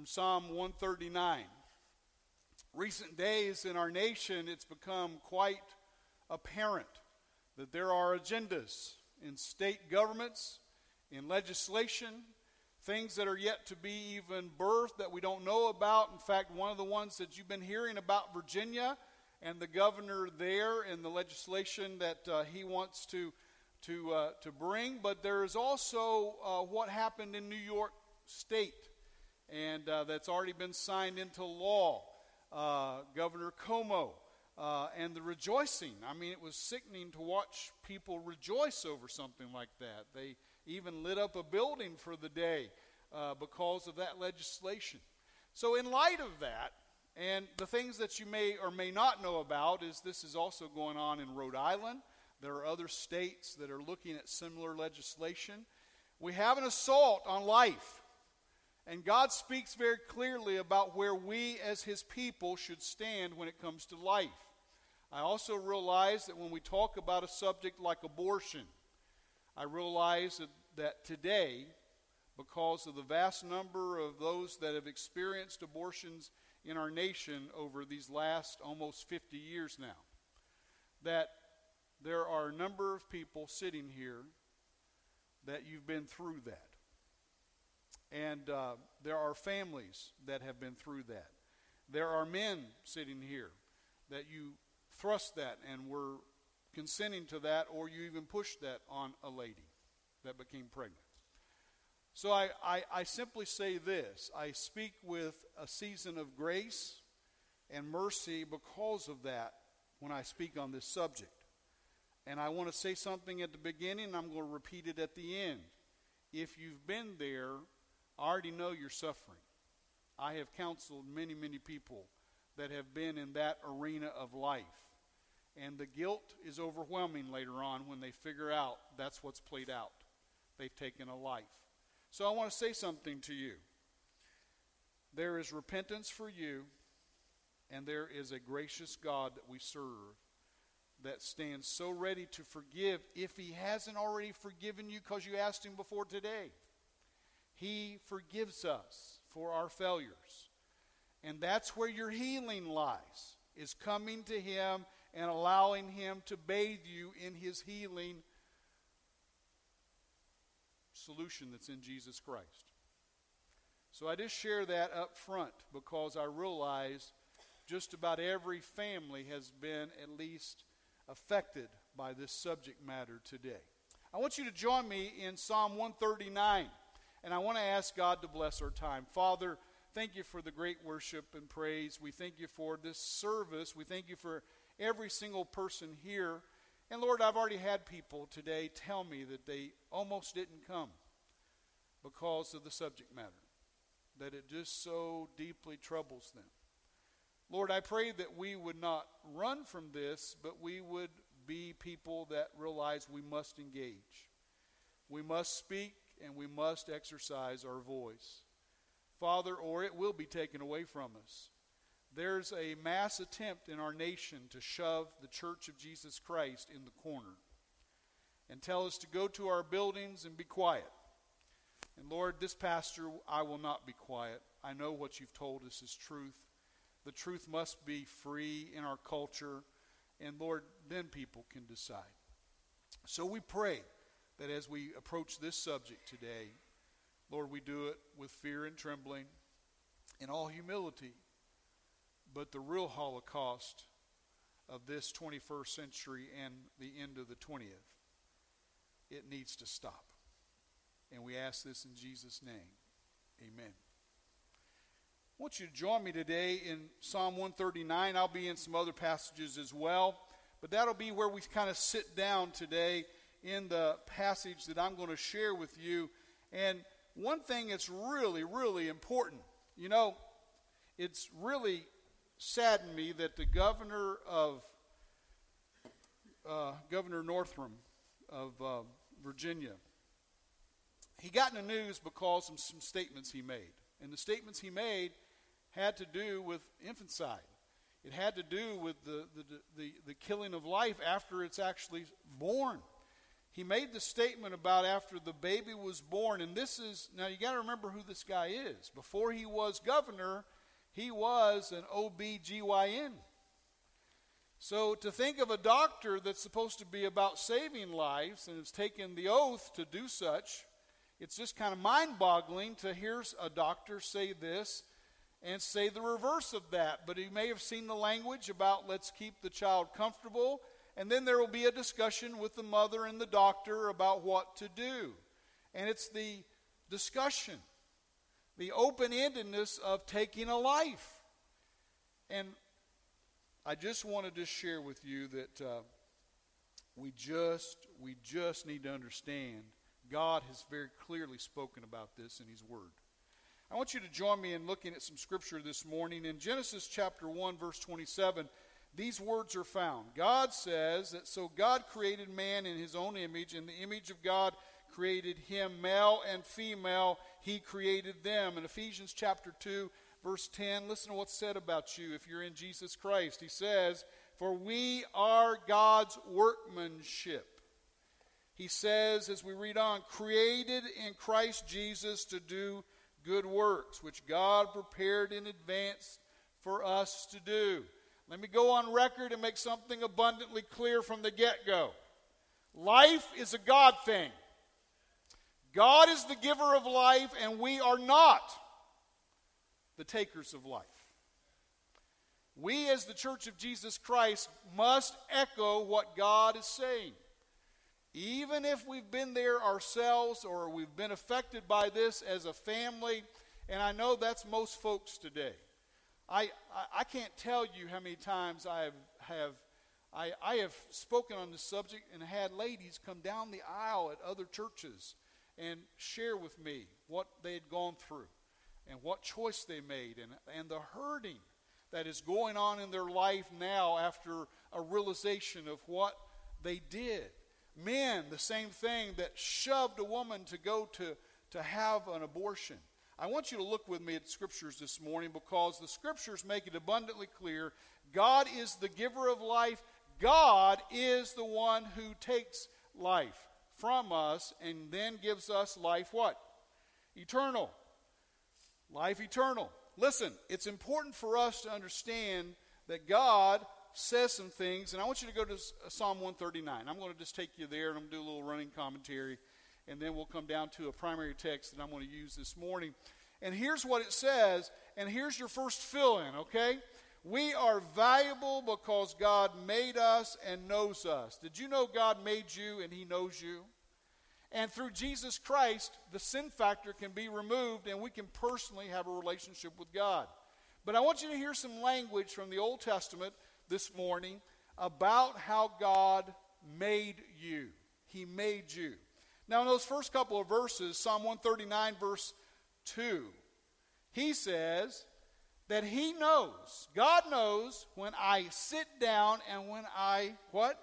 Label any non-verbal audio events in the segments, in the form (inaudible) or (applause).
from Psalm 139. Recent days in our nation, it's become quite apparent that there are agendas in state governments, in legislation, things that are yet to be even birthed that we don't know about. In fact, one of the ones that you've been hearing about Virginia and the governor there and the legislation that uh, he wants to to uh, to bring. But there is also uh, what happened in New York State, and uh, that's already been signed into law. Uh, governor Cuomo. Uh, and the rejoicing. I mean, it was sickening to watch people rejoice over something like that. They even lit up a building for the day because of that legislation. So, in light of that, and the things that you may or may not know about is this is also going on in Rhode Island. There are other states that are looking at similar legislation. We have an assault on life. And God speaks very clearly about where we as His people should stand when it comes to life. I also realize that when we talk about a subject like abortion, I realize that, that today, because of the vast number of those that have experienced abortions in our nation over these last almost 50 years now. That there are a number of people sitting here that you've been through that. And uh, there are families that have been through that. There are men sitting here that you thrust that and were consenting to that, or you even pushed that on a lady that became pregnant. So I, I, I, simply say this I speak with a season of grace and mercy because of that when I speak on this subject. And I want to say something at the beginning, I'm going to repeat it at the end. If you've been there, I already know you're suffering. I have counseled many, many people that have been in that arena of life. And the guilt is overwhelming later on when they figure out that's what's played out. They've taken a life. So I want to say something to you. There is repentance for you, and there is a gracious God that we serve that stands so ready to forgive if he hasn't already forgiven you because you asked him before today. He forgives us for our failures. And that's where your healing lies, is coming to him and allowing him to bathe you in his healing solution that's in Jesus Christ. So I just share that up front because I realize just about every family has been at least affected by this subject matter today. I want you to join me in Psalm 139, and I want to ask God to bless our time. Father, thank you for the great worship and praise. We thank you for this service. We thank you for every single person here. And Lord, I've already had people today tell me that they almost didn't come because of the subject matter, that it just so deeply troubles them. Lord, I pray that we would not run from this, but we would be people that realize we must engage. We must speak and we must exercise our voice. Father, or it will be taken away from us. There's a mass attempt in our nation to shove the Church of Jesus Christ in the corner and tell us to go to our buildings and be quiet. And Lord, this pastor, I will not be quiet. I know what you've told us is truth. The truth must be free in our culture. And Lord, then people can decide. So we pray that as we approach this subject today, Lord, we do it with fear and trembling, in all humility but the real Holocaust of this 21st century and the end of the 20th, it needs to stop. And we ask this in Jesus' name. Amen. I want you to join me today in Psalm 139. I'll be in some other passages as well, but that'll be where we kind of sit down today in the passage that I'm going to share with you. And one thing that's really, really important, you know, it's really saddened me that the governor of uh, Governor Northam of uh, Virginia, he got in the news because of some statements he made. And the statements he made had to do with infanticide. It had to do with the, the, the, the killing of life after it's actually born. He made the statement about after the baby was born, and this is now you got to remember who this guy is. Before he was governor, he was an OBGYN. So to think of a doctor that's supposed to be about saving lives and has taken the oath to do such, it's just kind of mind boggling to hear a doctor say this and say the reverse of that. But he may have seen the language about let's keep the child comfortable and then there will be a discussion with the mother and the doctor about what to do. And it's the discussion, the open endedness of taking a life. And I just wanted to share with you that uh, we just we just need to understand God has very clearly spoken about this in His Word. I want you to join me in looking at some scripture this morning in Genesis chapter 1 verse 27 these words are found. God says that so God created man in his own image, in the image of God created him, male and female, he created them. In Ephesians chapter 2, verse 10, listen to what's said about you if you're in Jesus Christ. He says, For we are God's workmanship. He says, as we read on, created in Christ Jesus to do good works, which God prepared in advance for us to do. Let me go on record and make something abundantly clear from the get go. Life is a God thing. God is the giver of life, and we are not the takers of life. We, as the Church of Jesus Christ, must echo what God is saying. Even if we've been there ourselves or we've been affected by this as a family, and I know that's most folks today. I, I, can't tell you how many times I have, have I, I have spoken on this subject and had ladies come down the aisle at other churches and share with me what they had gone through and what choice they made and, and the hurting that is going on in their life now after a realization of what they did. Men, the same thing that shoved a woman to go to, to have an abortion. I want you to look with me at scriptures this morning because the scriptures make it abundantly clear God is the giver of life. God is the one who takes life from us and then gives us life what? Eternal. Life eternal. Listen, it's important for us to understand that God says some things, and I want you to go to uh, Psalm 139. I'm going to just take you there, and I'm going to do a little running commentary and then we'll come down to a primary text that I'm going to use this morning. And here's what it says, and here's your first fill in, okay? We are valuable because God made us and knows us. Did you know God made you and He knows you? And through Jesus Christ, the sin factor can be removed and we can personally have a relationship with God. But I want you to hear some language from the Old Testament this morning about how God made you. He made you. Now, in those first couple of verses, Psalm 139, verse 2, he says that he knows, God knows when I sit down and when I, what?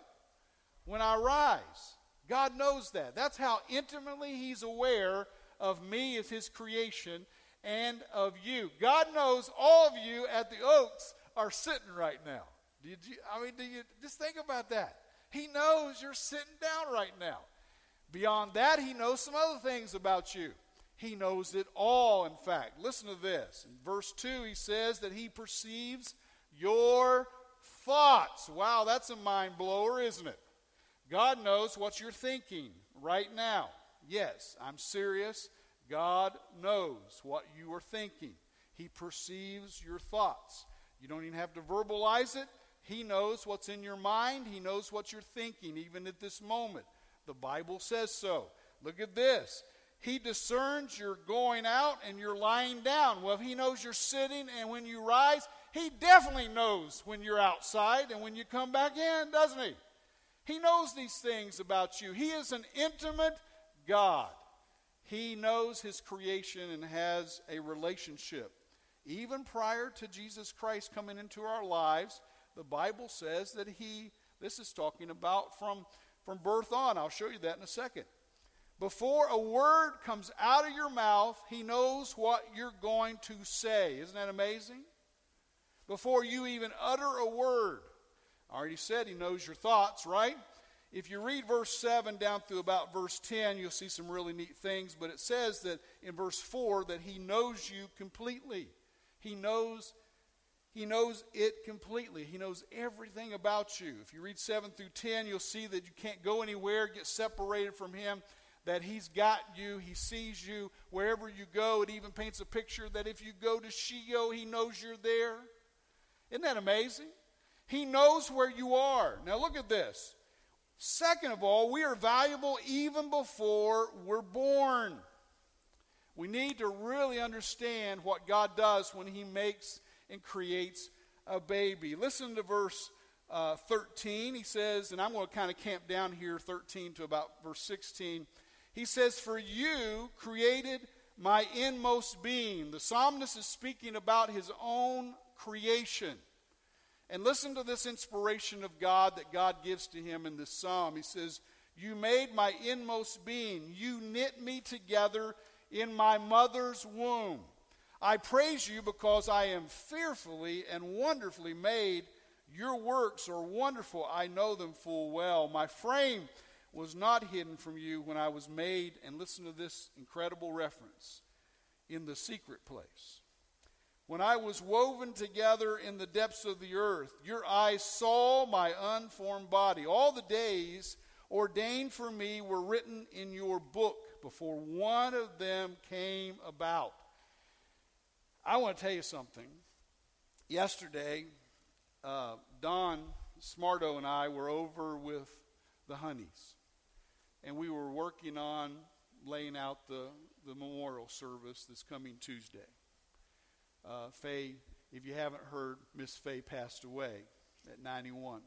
When I rise. God knows that. That's how intimately he's aware of me as his creation and of you. God knows all of you at the Oaks are sitting right now. Did you I mean do you just think about that? He knows you're sitting down right now. Beyond that, he knows some other things about you. He knows it all, in fact. Listen to this. In verse 2, he says that he perceives your thoughts. Wow, that's a mind blower, isn't it? God knows what you're thinking right now. Yes, I'm serious. God knows what you are thinking. He perceives your thoughts. You don't even have to verbalize it. He knows what's in your mind. He knows what you're thinking, even at this moment. The Bible says so. Look at this. He discerns you're going out and you're lying down. Well, he knows you're sitting and when you rise, he definitely knows when you're outside and when you come back in, doesn't he? He knows these things about you. He is an intimate God. He knows his creation and has a relationship. Even prior to Jesus Christ coming into our lives, the Bible says that he, this is talking about from from birth on. I'll show you that in a second. Before a word comes out of your mouth, he knows what you're going to say. Isn't that amazing? Before you even utter a word. I already said he knows your thoughts, right? If you read verse 7 down through about verse 10, you'll see some really neat things. But it says that in verse 4 that he knows you completely. He knows he knows it completely. He knows everything about you. If you read 7 through 10, you'll see that you can't go anywhere, get separated from Him, that He's got you. He sees you wherever you go. It even paints a picture that if you go to Sheol, He knows you're there. Isn't that amazing? He knows where you are. Now, look at this. Second of all, we are valuable even before we're born. We need to really understand what God does when He makes and creates a baby. Listen to verse uh, 13. He says, and I'm going to kind of camp down here 13 to about verse 16. He says, For you created my inmost being. The psalmist is speaking about his own creation. And listen to this inspiration of God that God gives to him in this psalm. He says, You made my inmost being. You knit me together in my mother's womb. I praise you because I am fearfully and wonderfully made. Your works are wonderful. I know them full well. My frame was not hidden from you when I was made. And listen to this incredible reference in the secret place. When I was woven together in the depths of the earth, your eyes saw my unformed body. All the days ordained for me were written in your book before one of them came about. I want to tell you something. Yesterday, uh, Don Smarto and I were over with the Honeys, and we were working on laying out the, the memorial service that's coming Tuesday. Uh, Faye, if you haven't heard, Miss Faye passed away at 91,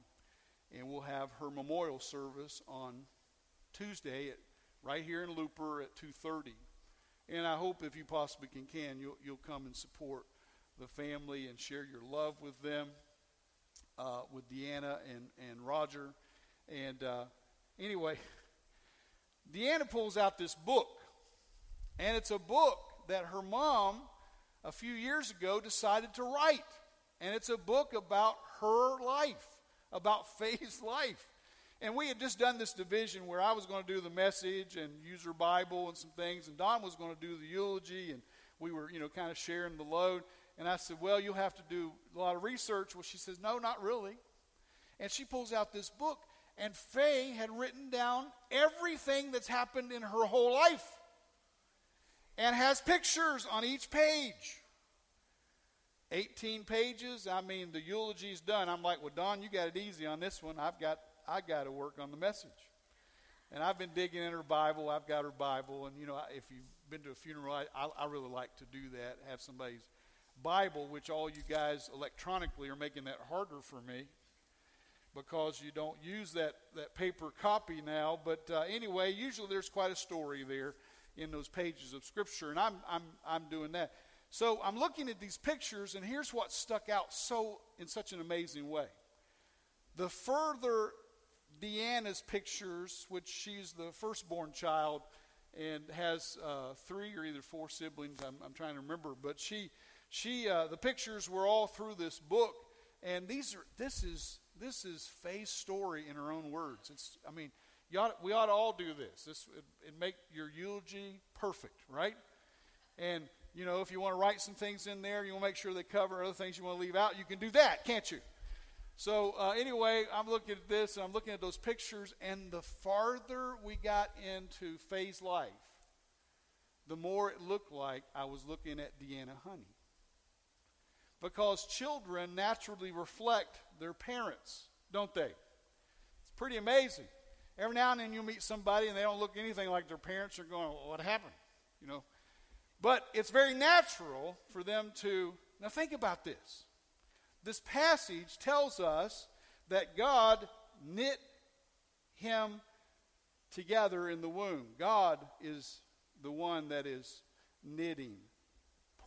and we'll have her memorial service on Tuesday at, right here in Looper at 2:30. And I hope if you possibly can, can you'll, you'll come and support the family and share your love with them, uh, with Deanna and, and Roger. And uh, anyway, (laughs) Deanna pulls out this book. And it's a book that her mom, a few years ago, decided to write. And it's a book about her life, about (laughs) Faye's life. And we had just done this division where I was going to do the message and use her Bible and some things, and Don was going to do the eulogy, and we were, you know, kind of sharing the load. And I said, Well, you'll have to do a lot of research. Well, she says, No, not really. And she pulls out this book, and Faye had written down everything that's happened in her whole life and has pictures on each page. 18 pages. I mean, the eulogy's done. I'm like, well, Don, you got it easy on this one. I've got I got to work on the message. And I've been digging in her Bible. I've got her Bible. And, you know, if you've been to a funeral, I, I, I really like to do that, have somebody's Bible, which all you guys electronically are making that harder for me because you don't use that, that paper copy now. But uh, anyway, usually there's quite a story there in those pages of Scripture, and I'm, I'm, I'm doing that. So I'm looking at these pictures, and here's what stuck out so in such an amazing way. The further Deanna's pictures, which she's the firstborn child and has uh, three or either four siblings. I'm, I'm, trying to remember, but she, she, uh, the pictures were all through this book, and these are this is this is Faye's story in her own words. It's, I mean, ought, we ought to all do this. This it, make your eulogy perfect, right? And you know, if you want to write some things in there, you want to make sure they cover other things you want to leave out. You can do that, can't you? So, uh, anyway, I'm looking at this and I'm looking at those pictures, and the farther we got into Faye's life, the more it looked like I was looking at Deanna Honey. Because children naturally reflect their parents, don't they? It's pretty amazing. Every now and then you meet somebody and they don't look anything like their parents. You're going, well, what happened? You know. But it's very natural for them to. Now, think about this this passage tells us that God knit him together in the womb. God is the one that is knitting,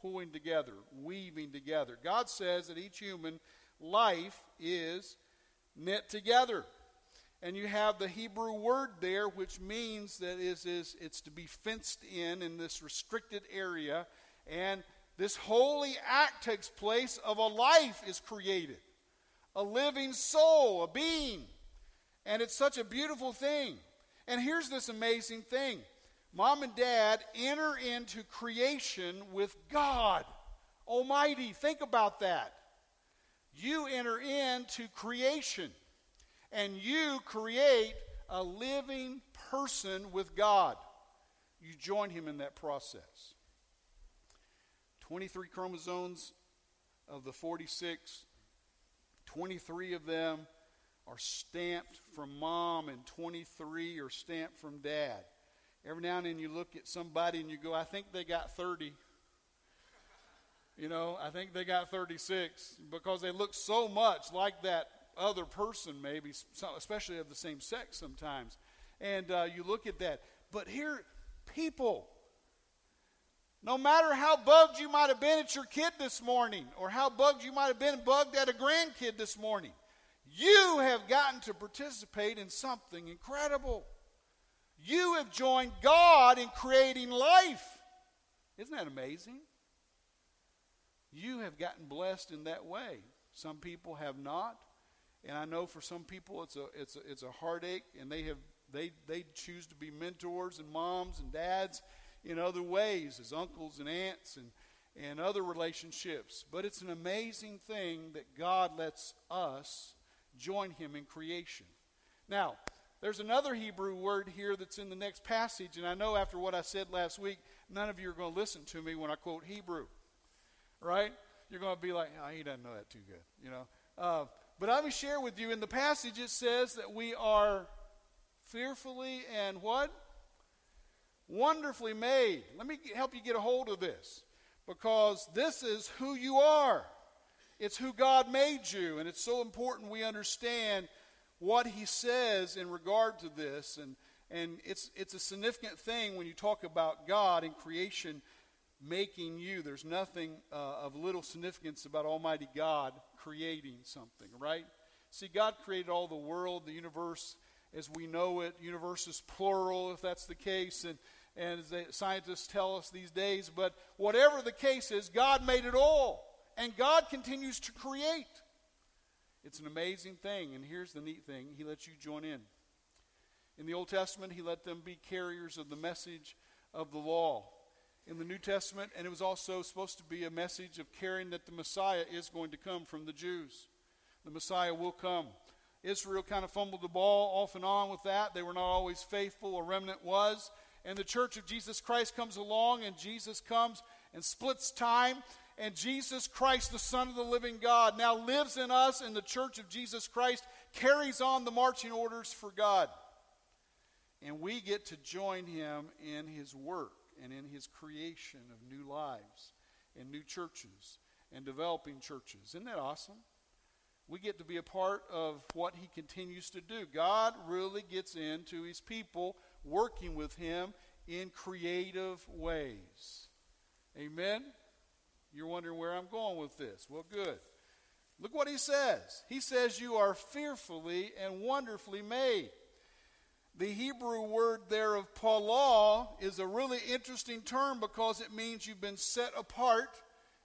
pulling together, weaving together. God says that each human life is knit together. And you have the Hebrew word there, which means that is, is it's to be fenced in in this restricted area. And this holy act takes place of a life is created, a living soul, a being. And it's such a beautiful thing. And here's this amazing thing mom and dad enter into creation with God Almighty. Think about that. You enter into creation and you create a living person with God. You join him in that process. 23 chromosomes of the 46, 23 of them are stamped from mom, and 23 are stamped from dad. Every now and then you look at somebody and you go, I think they got 30. You know, I think they got 36 because they look so much like that other person, maybe, especially of the same sex sometimes. And uh, you look at that. But here, people, no matter how bugged you might have been at your kid this morning, or how bugged you might have been bugged at a grandkid this morning, you have gotten to participate in something incredible. You have joined God in creating life. Isn't that amazing? You have gotten blessed in that way. Some people have not. And I know for some people it's a, it's a, it's a heartache, and they, have, they, they choose to be mentors and moms and dads in other ways as uncles and aunts and, and other relationships. But it's an amazing thing that God lets us join Him in creation. Now, there's another Hebrew word here that's in the next passage, and I know after what I said last week, none of you are going to listen to me when I quote Hebrew, right? You're going to be like, oh, he doesn't know that too good, you know. Uh, but let me share with you in the passage it says that we are fearfully and what? Wonderfully made. Let me help you get a hold of this because this is who you are. It's who God made you, and it's so important we understand what he says in regard to this. And, and it's, it's a significant thing when you talk about God and creation making you. There's nothing uh, of little significance about Almighty God creating something, right? See, God created all the world, the universe as we know it. Universe is plural, if that's the case, and, and as the scientists tell us these days. But whatever the case is, God made it all, and God continues to create. It's an amazing thing. And here's the neat thing He lets you join in. In the Old Testament, He let them be carriers of the message of the law. In the New Testament, and it was also supposed to be a message of carrying that the Messiah is going to come from the Jews. The Messiah will come. Israel kind of fumbled the ball off and on with that. They were not always faithful, a remnant was. And the church of Jesus Christ comes along, and Jesus comes and splits time and Jesus Christ, the Son of the living God, now lives in us, and the church of Jesus Christ carries on the marching orders for God. And we get to join him in his work and in his creation of new lives and new churches and developing churches. Isn't that awesome? We get to be a part of what he continues to do. God really gets into his people, working with him in creative ways. Amen? You're wondering where I'm going with this. Well, good. Look what he says. He says, You are fearfully and wonderfully made. The Hebrew word there of palah is a really interesting term because it means you've been set apart.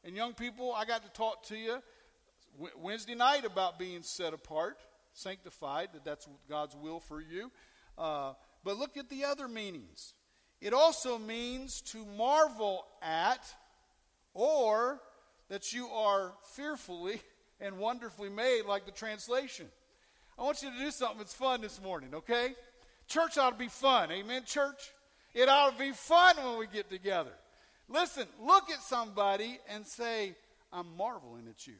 And young people, I got to talk to you Wednesday night about being set apart, sanctified, that that's God's will for you. Uh, but look at the other meanings. It also means to marvel at or that you are fearfully (laughs) and wonderfully made, like the translation. I want you to do something that's fun this morning, okay? Church ought to be fun. Amen, church? It ought to be fun when we get together. Listen, look at somebody and say, I'm marveling at you.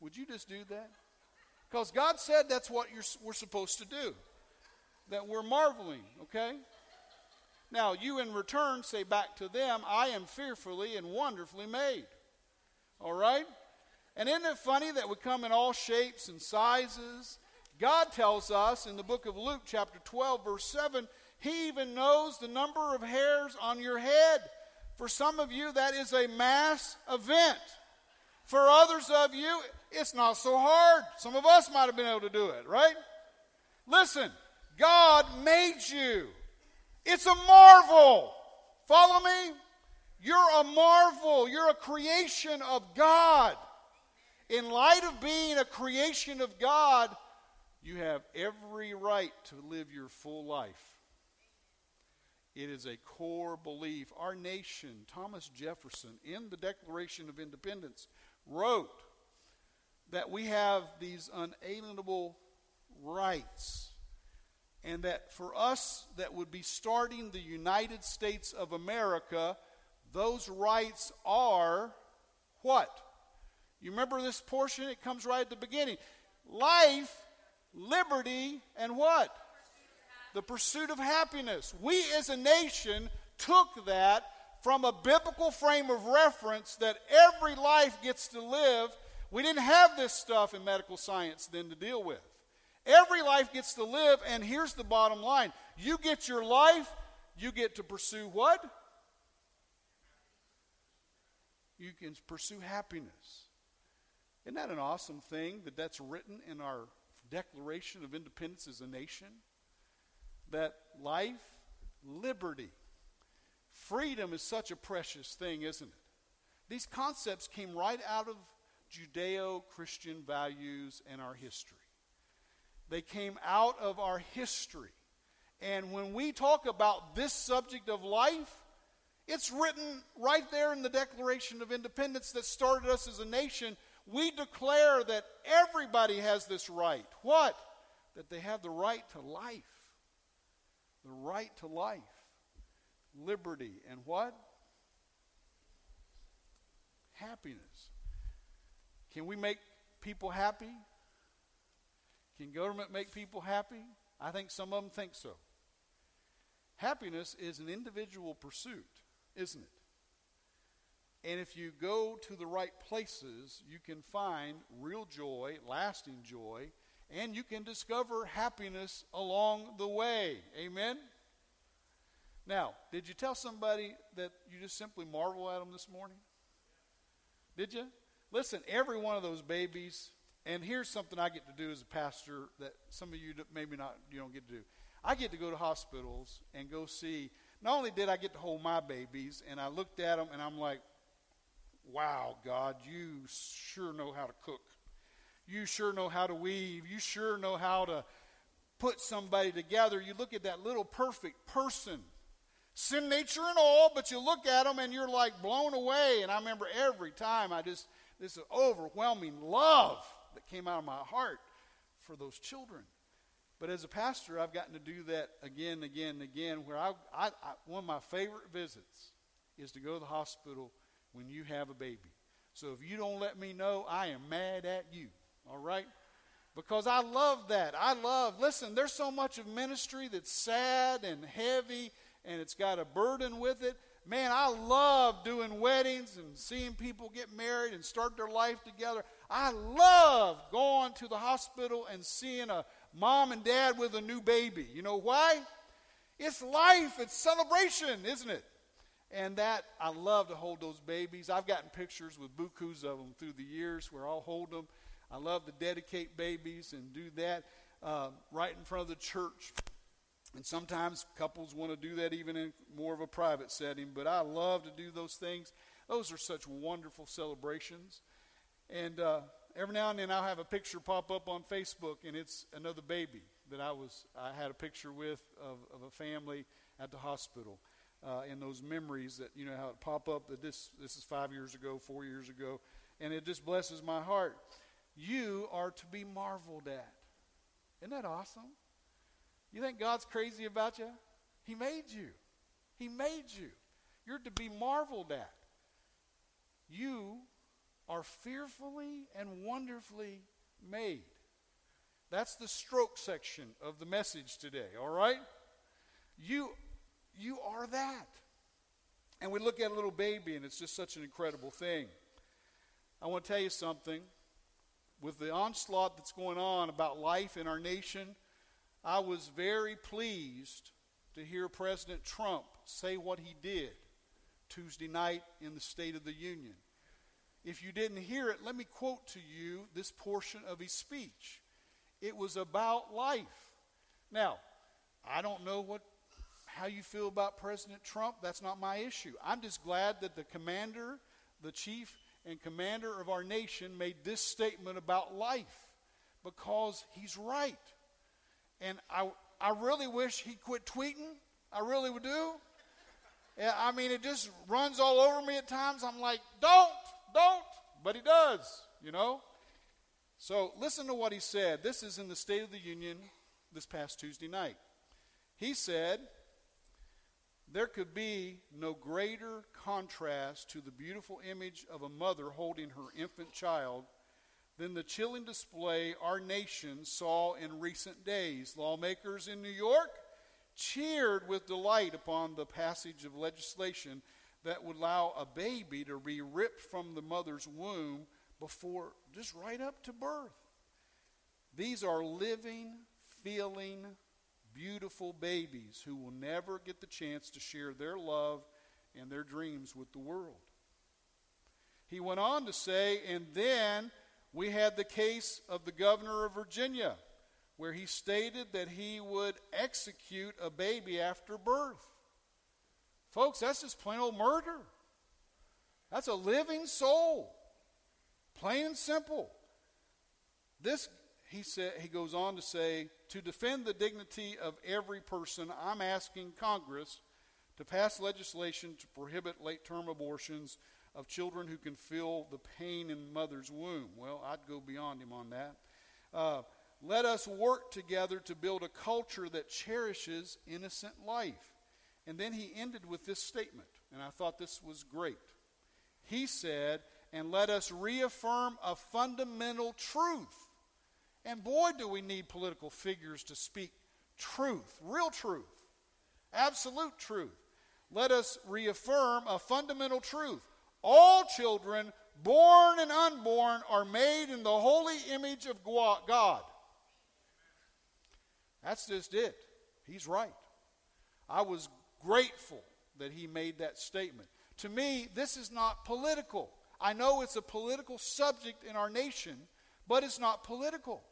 Would you just do that? Because God said that's what we're supposed to do, that we're marveling, okay? Now, you in return say back to them, I am fearfully and wonderfully made. All right? And isn't it funny that we come in all shapes and sizes? God tells us in the book of Luke, chapter 12, verse 7, He even knows the number of hairs on your head. For some of you, that is a mass event. For others of you, it's not so hard. Some of us might have been able to do it, right? Listen, God made you. It's a marvel. Follow me? You're a marvel. You're a creation of God. In light of being a creation of God, You have every right to live your full life. It is a core belief. Our nation, Thomas Jefferson, in the Declaration of Independence, wrote that we have these unalienable rights. And that for us that would be starting the United States of America, those rights are what? You remember this portion? It comes right at the beginning. Life, liberty, and what? The pursuit of happiness. We as a nation took that from a biblical frame of reference that every life gets to live. We didn't have this stuff in medical science then to deal with. Every life gets to live, and here's the bottom line you get your life, you get to pursue what? You can pursue happiness. Isn't that an awesome thing that that's written in our Declaration of Independence as a nation? That life, liberty, freedom is such a precious thing, isn't it? These concepts came right out of Judeo Christian values and our history. They came out of our history. And when we talk about this subject of life, it's written right there in the Declaration of Independence that started us as a nation. We declare that everybody has this right. What? That they have the right to life. The right to life. Liberty. And what? Happiness. Can we make people happy? Can government make people happy? I think some of them think so. Happiness is an individual pursuit, isn't it? And if you go to the right places, you can find real joy, lasting joy, and you can discover happiness along the way. Amen? Now, did you tell somebody that you just simply marvel at them this morning? Did you? Listen, every one of those babies and here's something I get to do as a pastor that some of you maybe not you don't get to do. I get to go to hospitals and go see. Not only did I get to hold my babies, and I looked at them and I'm like, "Wow, God, you sure know how to cook. You sure know how to weave. You sure know how to put somebody together." You look at that little perfect person, sin nature and all, but you look at them and you're like blown away. And I remember every time I just this overwhelming love that came out of my heart for those children. But as a pastor, I've gotten to do that again and again and again. Where I, I, I, one of my favorite visits is to go to the hospital when you have a baby. So if you don't let me know, I am mad at you. All right? Because I love that. I love, listen, there's so much of ministry that's sad and heavy and it's got a burden with it. Man, I love doing weddings and seeing people get married and start their life together. I love going to the hospital and seeing a mom and dad with a new baby. You know why? It's life, it's celebration, isn't it? And that, I love to hold those babies. I've gotten pictures with bukus of them through the years where I'll hold them. I love to dedicate babies and do that uh, right in front of the church. And sometimes couples want to do that even in more of a private setting, but I love to do those things. Those are such wonderful celebrations. And uh, every now and then I'll have a picture pop up on Facebook, and it's another baby that I was I had a picture with of, of a family at the hospital. Uh, and those memories that you know how it pop up that this this is five years ago, four years ago, and it just blesses my heart. You are to be marveled at. Isn't that awesome? You think God's crazy about you? He made you. He made you. You're to be marveled at. You are fearfully and wonderfully made. That's the stroke section of the message today, all right? You you are that. And we look at a little baby and it's just such an incredible thing. I want to tell you something. With the onslaught that's going on about life in our nation, I was very pleased to hear President Trump say what he did Tuesday night in the State of the Union. If you didn't hear it, let me quote to you this portion of his speech. It was about life. Now, I don't know what how you feel about President Trump. That's not my issue. I'm just glad that the commander, the chief and commander of our nation made this statement about life. because he's right. And I, I really wish he'd quit tweeting. I really would do. Yeah, I mean, it just runs all over me at times. I'm like, don't, don't. But he does, you know? So listen to what he said. This is in the State of the Union this past Tuesday night. He said, There could be no greater contrast to the beautiful image of a mother holding her infant child than the chilling display our nation saw in recent days. Lawmakers in New York cheered with delight upon the passage of legislation that would allow a baby to be ripped from the mother's womb before just right up to birth. These are living, feeling, beautiful babies who will never get the chance to share their love and their dreams with the world. He went on to say, and then we had the case of the governor of Virginia, where he stated that he would execute a baby after birth. Folks, that's just plain old murder. That's a living soul. Plain and simple. This, he, said, he goes on to say, to defend the dignity of every person, I'm asking Congress to pass legislation to prohibit late term abortions of children who can feel the pain in mother's womb. Well, I'd go beyond him on that. Uh, let us work together to build a culture that cherishes innocent life. And then he ended with this statement, and I thought this was great. He said, and let us reaffirm a fundamental truth. And boy, do we need political figures to speak truth, real truth, absolute truth. Let us reaffirm a fundamental truth. All children, born and unborn, are made in the holy image of God. That's just it. He's right. I was grateful that he made that statement. To me, this is not political. I know it's a political subject in our nation, but it's not political.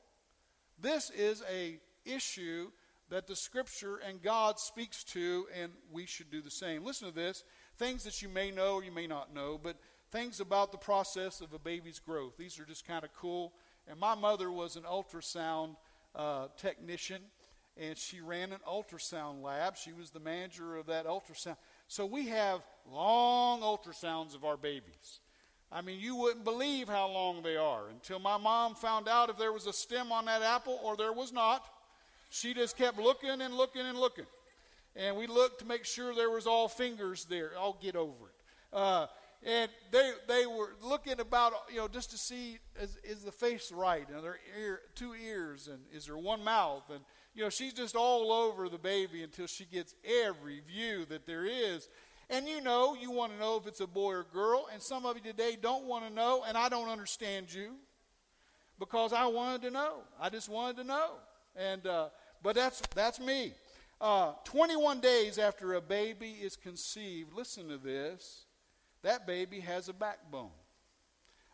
This is a issue that the scripture and God speaks to and we should do the same. Listen to this things that you may know or you may not know, but things about the process of a baby's growth. These are just kind of cool. And my mother was an ultrasound uh, technician, and she ran an ultrasound lab. She was the manager of that ultrasound. So we have long ultrasounds of our babies. I mean, you wouldn't believe how long they are until my mom found out if there was a stem on that apple or there was not. She just kept looking and looking and looking and we looked to make sure there was all fingers there. I'll get over it. Uh, and they they were looking about you know just to see is, is the face right? And there ear, two ears and is there one mouth? And you know she's just all over the baby until she gets every view that there is. And you know you want to know if it's a boy or girl and some of you today don't want to know and i don't understand you because i wanted to know. I just wanted to know. And uh, but that's that's me uh, 21 days after a baby is conceived, listen to this, that baby has a backbone,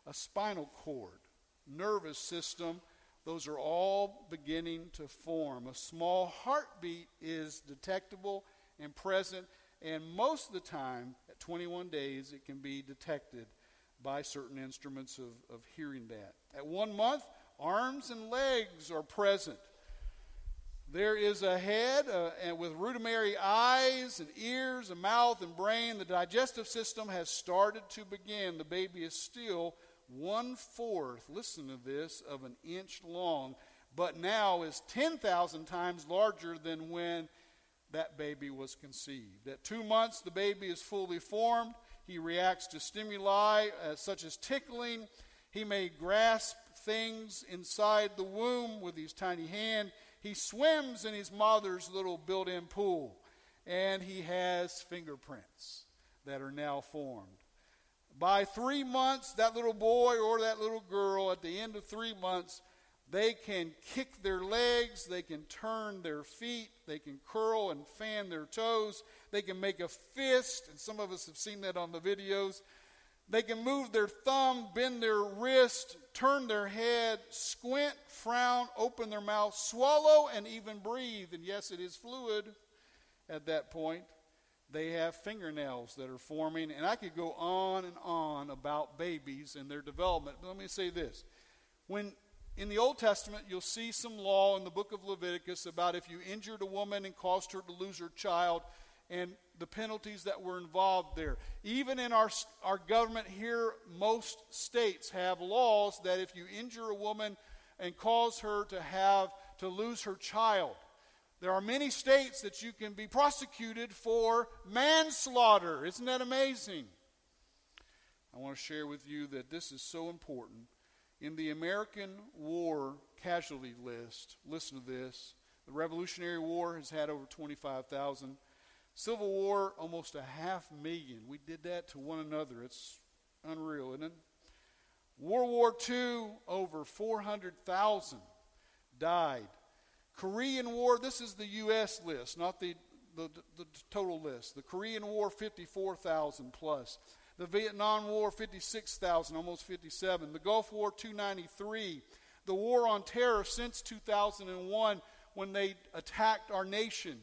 a spinal cord, nervous system. Those are all beginning to form. A small heartbeat is detectable and present, and most of the time, at 21 days, it can be detected by certain instruments of, of hearing that. At one month, arms and legs are present. There is a head uh, and with rudimentary eyes and ears, a mouth and brain. The digestive system has started to begin. The baby is still one fourth, listen to this, of an inch long, but now is 10,000 times larger than when that baby was conceived. At two months, the baby is fully formed. He reacts to stimuli uh, such as tickling. He may grasp things inside the womb with his tiny hand. He swims in his mother's little built in pool, and he has fingerprints that are now formed. By three months, that little boy or that little girl, at the end of three months, they can kick their legs, they can turn their feet, they can curl and fan their toes, they can make a fist, and some of us have seen that on the videos. They can move their thumb, bend their wrist, turn their head, squint, frown, open their mouth, swallow, and even breathe. And yes, it is fluid at that point. They have fingernails that are forming. And I could go on and on about babies and their development. But let me say this. When in the Old Testament, you'll see some law in the book of Leviticus about if you injured a woman and caused her to lose her child and the penalties that were involved there. Even in our, our government here, most states have laws that if you injure a woman and cause her to have to lose her child, there are many states that you can be prosecuted for manslaughter. Isn't that amazing? I want to share with you that this is so important. In the American War casualty list, listen to this. The Revolutionary War has had over 25,000. Civil War, almost a half million. We did that to one another. It's unreal, isn't it? World War II, over 400,000 died. Korean War, this is the U.S. list, not the, the, the, total list. The Korean War, 54,000 plus. The Vietnam War, 56,000, almost 57. The Gulf War, 293. The War on Terror since 2001 when they attacked our nation.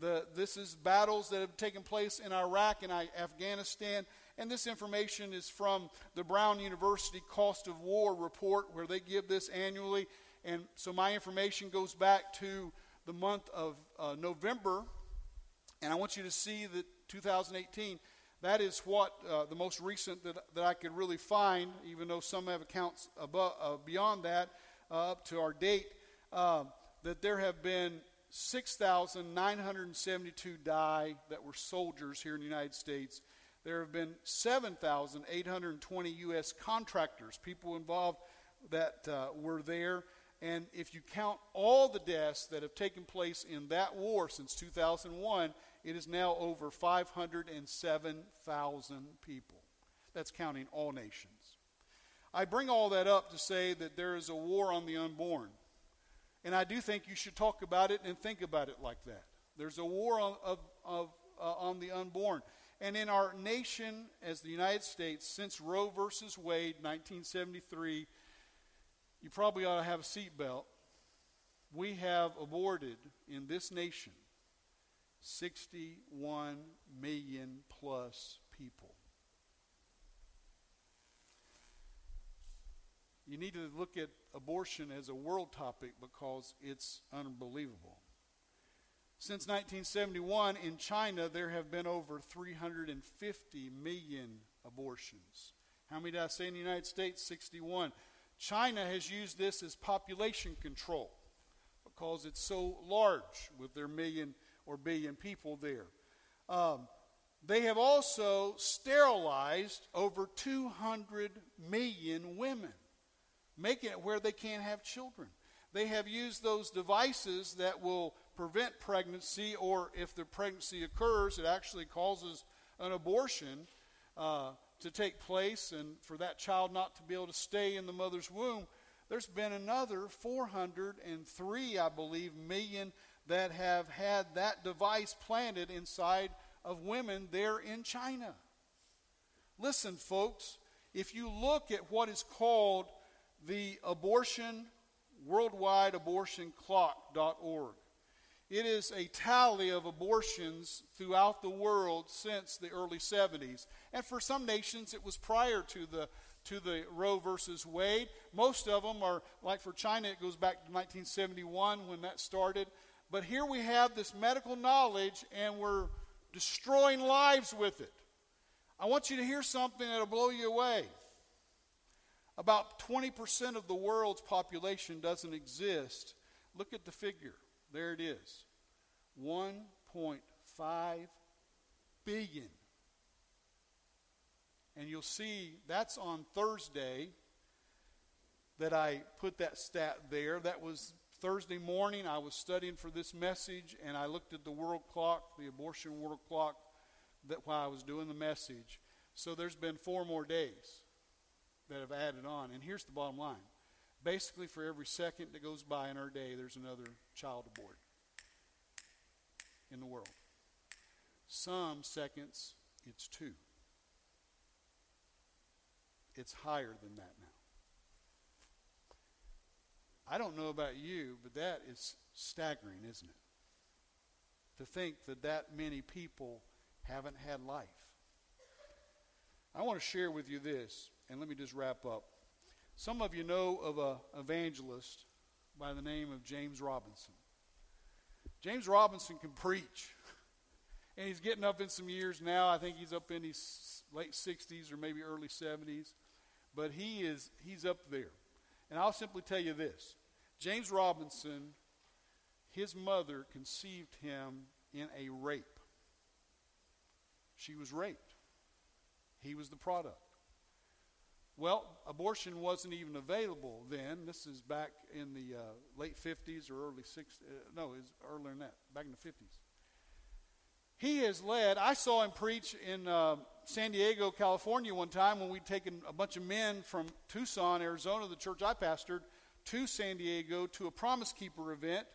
The, this is battles that have taken place in Iraq and Afghanistan. And this information is from the Brown University Cost of War report, where they give this annually. And so my information goes back to the month of uh, November. And I want you to see that 2018, that is what uh, the most recent that, that I could really find, even though some have accounts above, uh, beyond that, uh, up to our date, uh, that there have been 6,972 die that were soldiers here in the United States. There have been 7,820 U.S. contractors, people involved that uh, were there. And if you count all the deaths that have taken place in that war since 2001, it is now over 507,000 people. That's counting all nations. I bring all that up to say that there is a war on the unborn. And I do think you should talk about it and think about it like that. There's a war on, of, of, uh, on the unborn. And in our nation, as the United States, since Roe versus Wade, 1973, you probably ought to have a seatbelt. We have aborted in this nation 61 million plus people. You need to look at abortion as a world topic because it's unbelievable. Since 1971, in China, there have been over 350 million abortions. How many did I say in the United States? 61. China has used this as population control because it's so large with their million or billion people there. Um, they have also sterilized over 200 million women, making it where they can't have children. They have used those devices that will prevent pregnancy, or if the pregnancy occurs, it actually causes an abortion. Uh, to take place and for that child not to be able to stay in the mother's womb, there's been another 403, I believe, million that have had that device planted inside of women there in China. Listen, folks, if you look at what is called the abortion, worldwide abortion clock.org, it is a tally of abortions throughout the world since the early 70s. And for some nations, it was prior to the, to the Roe versus Wade. Most of them are, like for China, it goes back to 1971 when that started. But here we have this medical knowledge, and we're destroying lives with it. I want you to hear something that'll blow you away. About 20% of the world's population doesn't exist. Look at the figure. There it is 1.5 billion. And you'll see that's on Thursday that I put that stat there. That was Thursday morning. I was studying for this message and I looked at the world clock, the abortion world clock, that while I was doing the message. So there's been four more days that have added on. And here's the bottom line Basically, for every second that goes by in our day, there's another child aborted in the world. Some seconds, it's two. It's higher than that now. I don't know about you, but that is staggering, isn't it? To think that that many people haven't had life. I want to share with you this, and let me just wrap up. Some of you know of an evangelist by the name of James Robinson. James Robinson can preach. And he's getting up in some years now. I think he's up in his late 60s or maybe early 70s. But he is he's up there. And I'll simply tell you this. James Robinson, his mother conceived him in a rape. She was raped. He was the product. Well, abortion wasn't even available then. This is back in the uh, late 50s or early 60s. Uh, no, it's earlier than that, back in the 50s. He has led, I saw him preach in uh, San Diego, California one time when we'd taken a bunch of men from Tucson, Arizona, the church I pastored, to San Diego to a Promise Keeper event.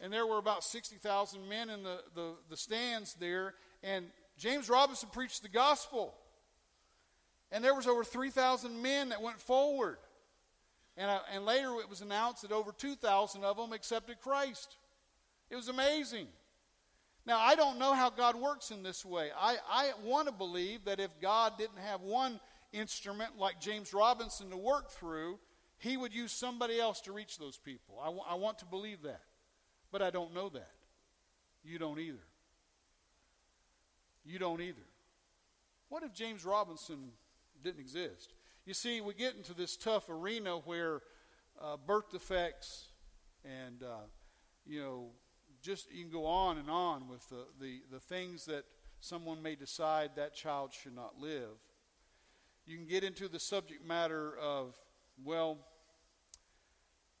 And there were about 60,000 men in the, the, the stands there. And James Robinson preached the gospel. And there was over 3,000 men that went forward. And, uh, and later it was announced that over 2,000 of them accepted Christ. It was amazing. Now, I don't know how God works in this way. I, I want to believe that if God didn't have one instrument like James Robinson to work through, he would use somebody else to reach those people. I, w- I want to believe that. But I don't know that. You don't either. You don't either. What if James Robinson didn't exist. You see, we get into this tough arena where uh, birth defects and, uh, you know, just you can go on and on with the, the, the things that someone may decide that child should not live. You can get into the subject matter of, well,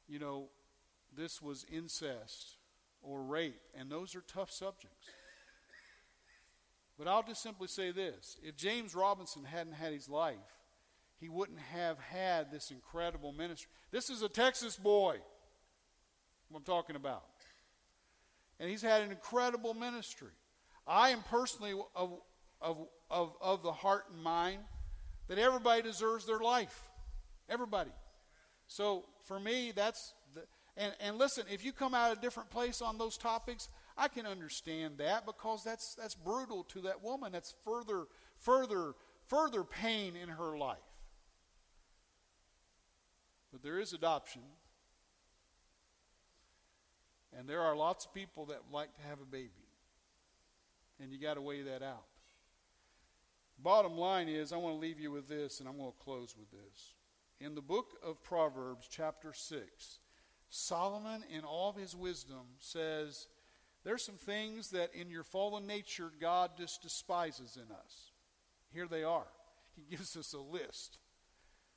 you know, this was incest or rape, and those are tough subjects. But I'll just simply say this if James Robinson hadn't had his life, he wouldn't have had this incredible ministry. This is a Texas boy, I'm talking about. And he's had an incredible ministry. I am personally of, of, of, of the heart and mind that everybody deserves their life. Everybody. So for me, that's the, and, and listen, if you come out a different place on those topics, I can understand that because that's that's brutal to that woman. That's further further further pain in her life. But there is adoption. And there are lots of people that like to have a baby. And you got to weigh that out. Bottom line is, I want to leave you with this, and I'm going to close with this. In the book of Proverbs, chapter 6, Solomon, in all of his wisdom, says, there's some things that in your fallen nature God just despises in us. Here they are. He gives us a list.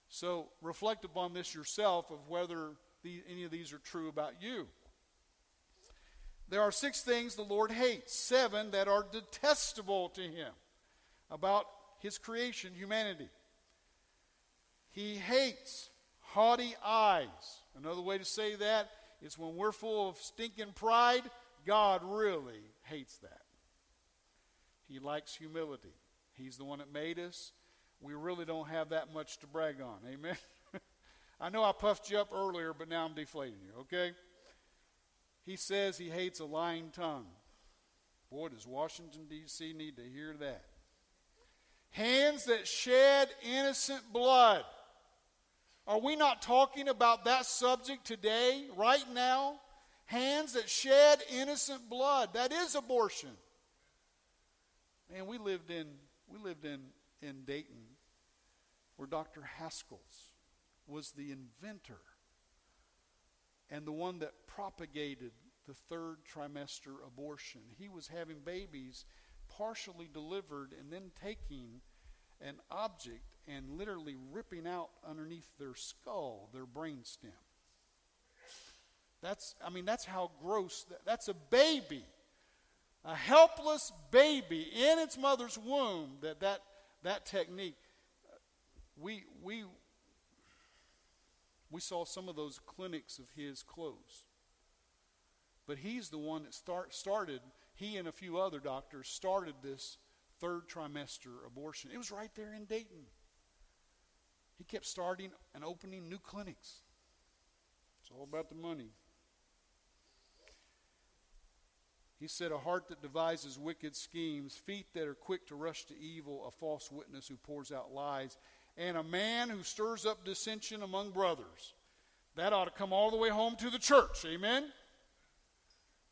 So reflect upon this yourself of whether the, any of these are true about you. There are six things the Lord hates, seven that are detestable to him about his creation, humanity. He hates haughty eyes. Another way to say that is when we're full of stinking pride, God really hates that. He likes humility. He's the one that made us. We really don't have that much to brag on. Amen. (laughs) I know I puffed you up earlier, but now I'm deflating you, okay? He says he hates a lying tongue. Boy, does Washington, D.C. need to hear that. Hands that shed innocent blood. Are we not talking about that subject today, right now? Hands that shed innocent blood. That is abortion. Man, we lived in we lived in, in Dayton where Dr. Haskell's was the inventor and the one that propagated the third trimester abortion. He was having babies partially delivered and then taking an object and literally ripping out underneath their skull their brain stem. That's, I mean, that's how gross, that, that's a baby, a helpless baby in its mother's womb, that that, that technique. We, we, we saw some of those clinics of his close. But he's the one that start, started, he and a few other doctors started this third trimester abortion. It was right there in Dayton. He kept starting and opening new clinics. It's all about the money. He said, A heart that devises wicked schemes, feet that are quick to rush to evil, a false witness who pours out lies, and a man who stirs up dissension among brothers. That ought to come all the way home to the church. Amen?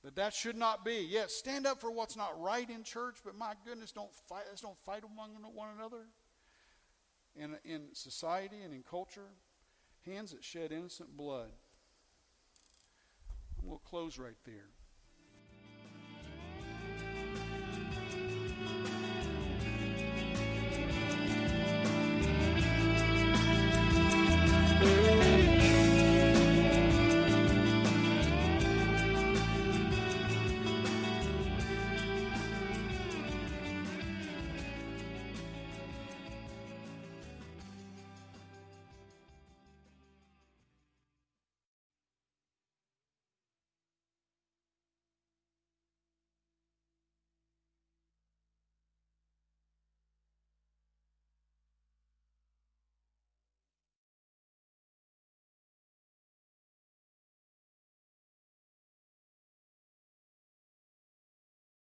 That that should not be. Yes, stand up for what's not right in church, but my goodness, don't fight, let's don't fight among one another. In, in society and in culture, hands that shed innocent blood. We'll close right there.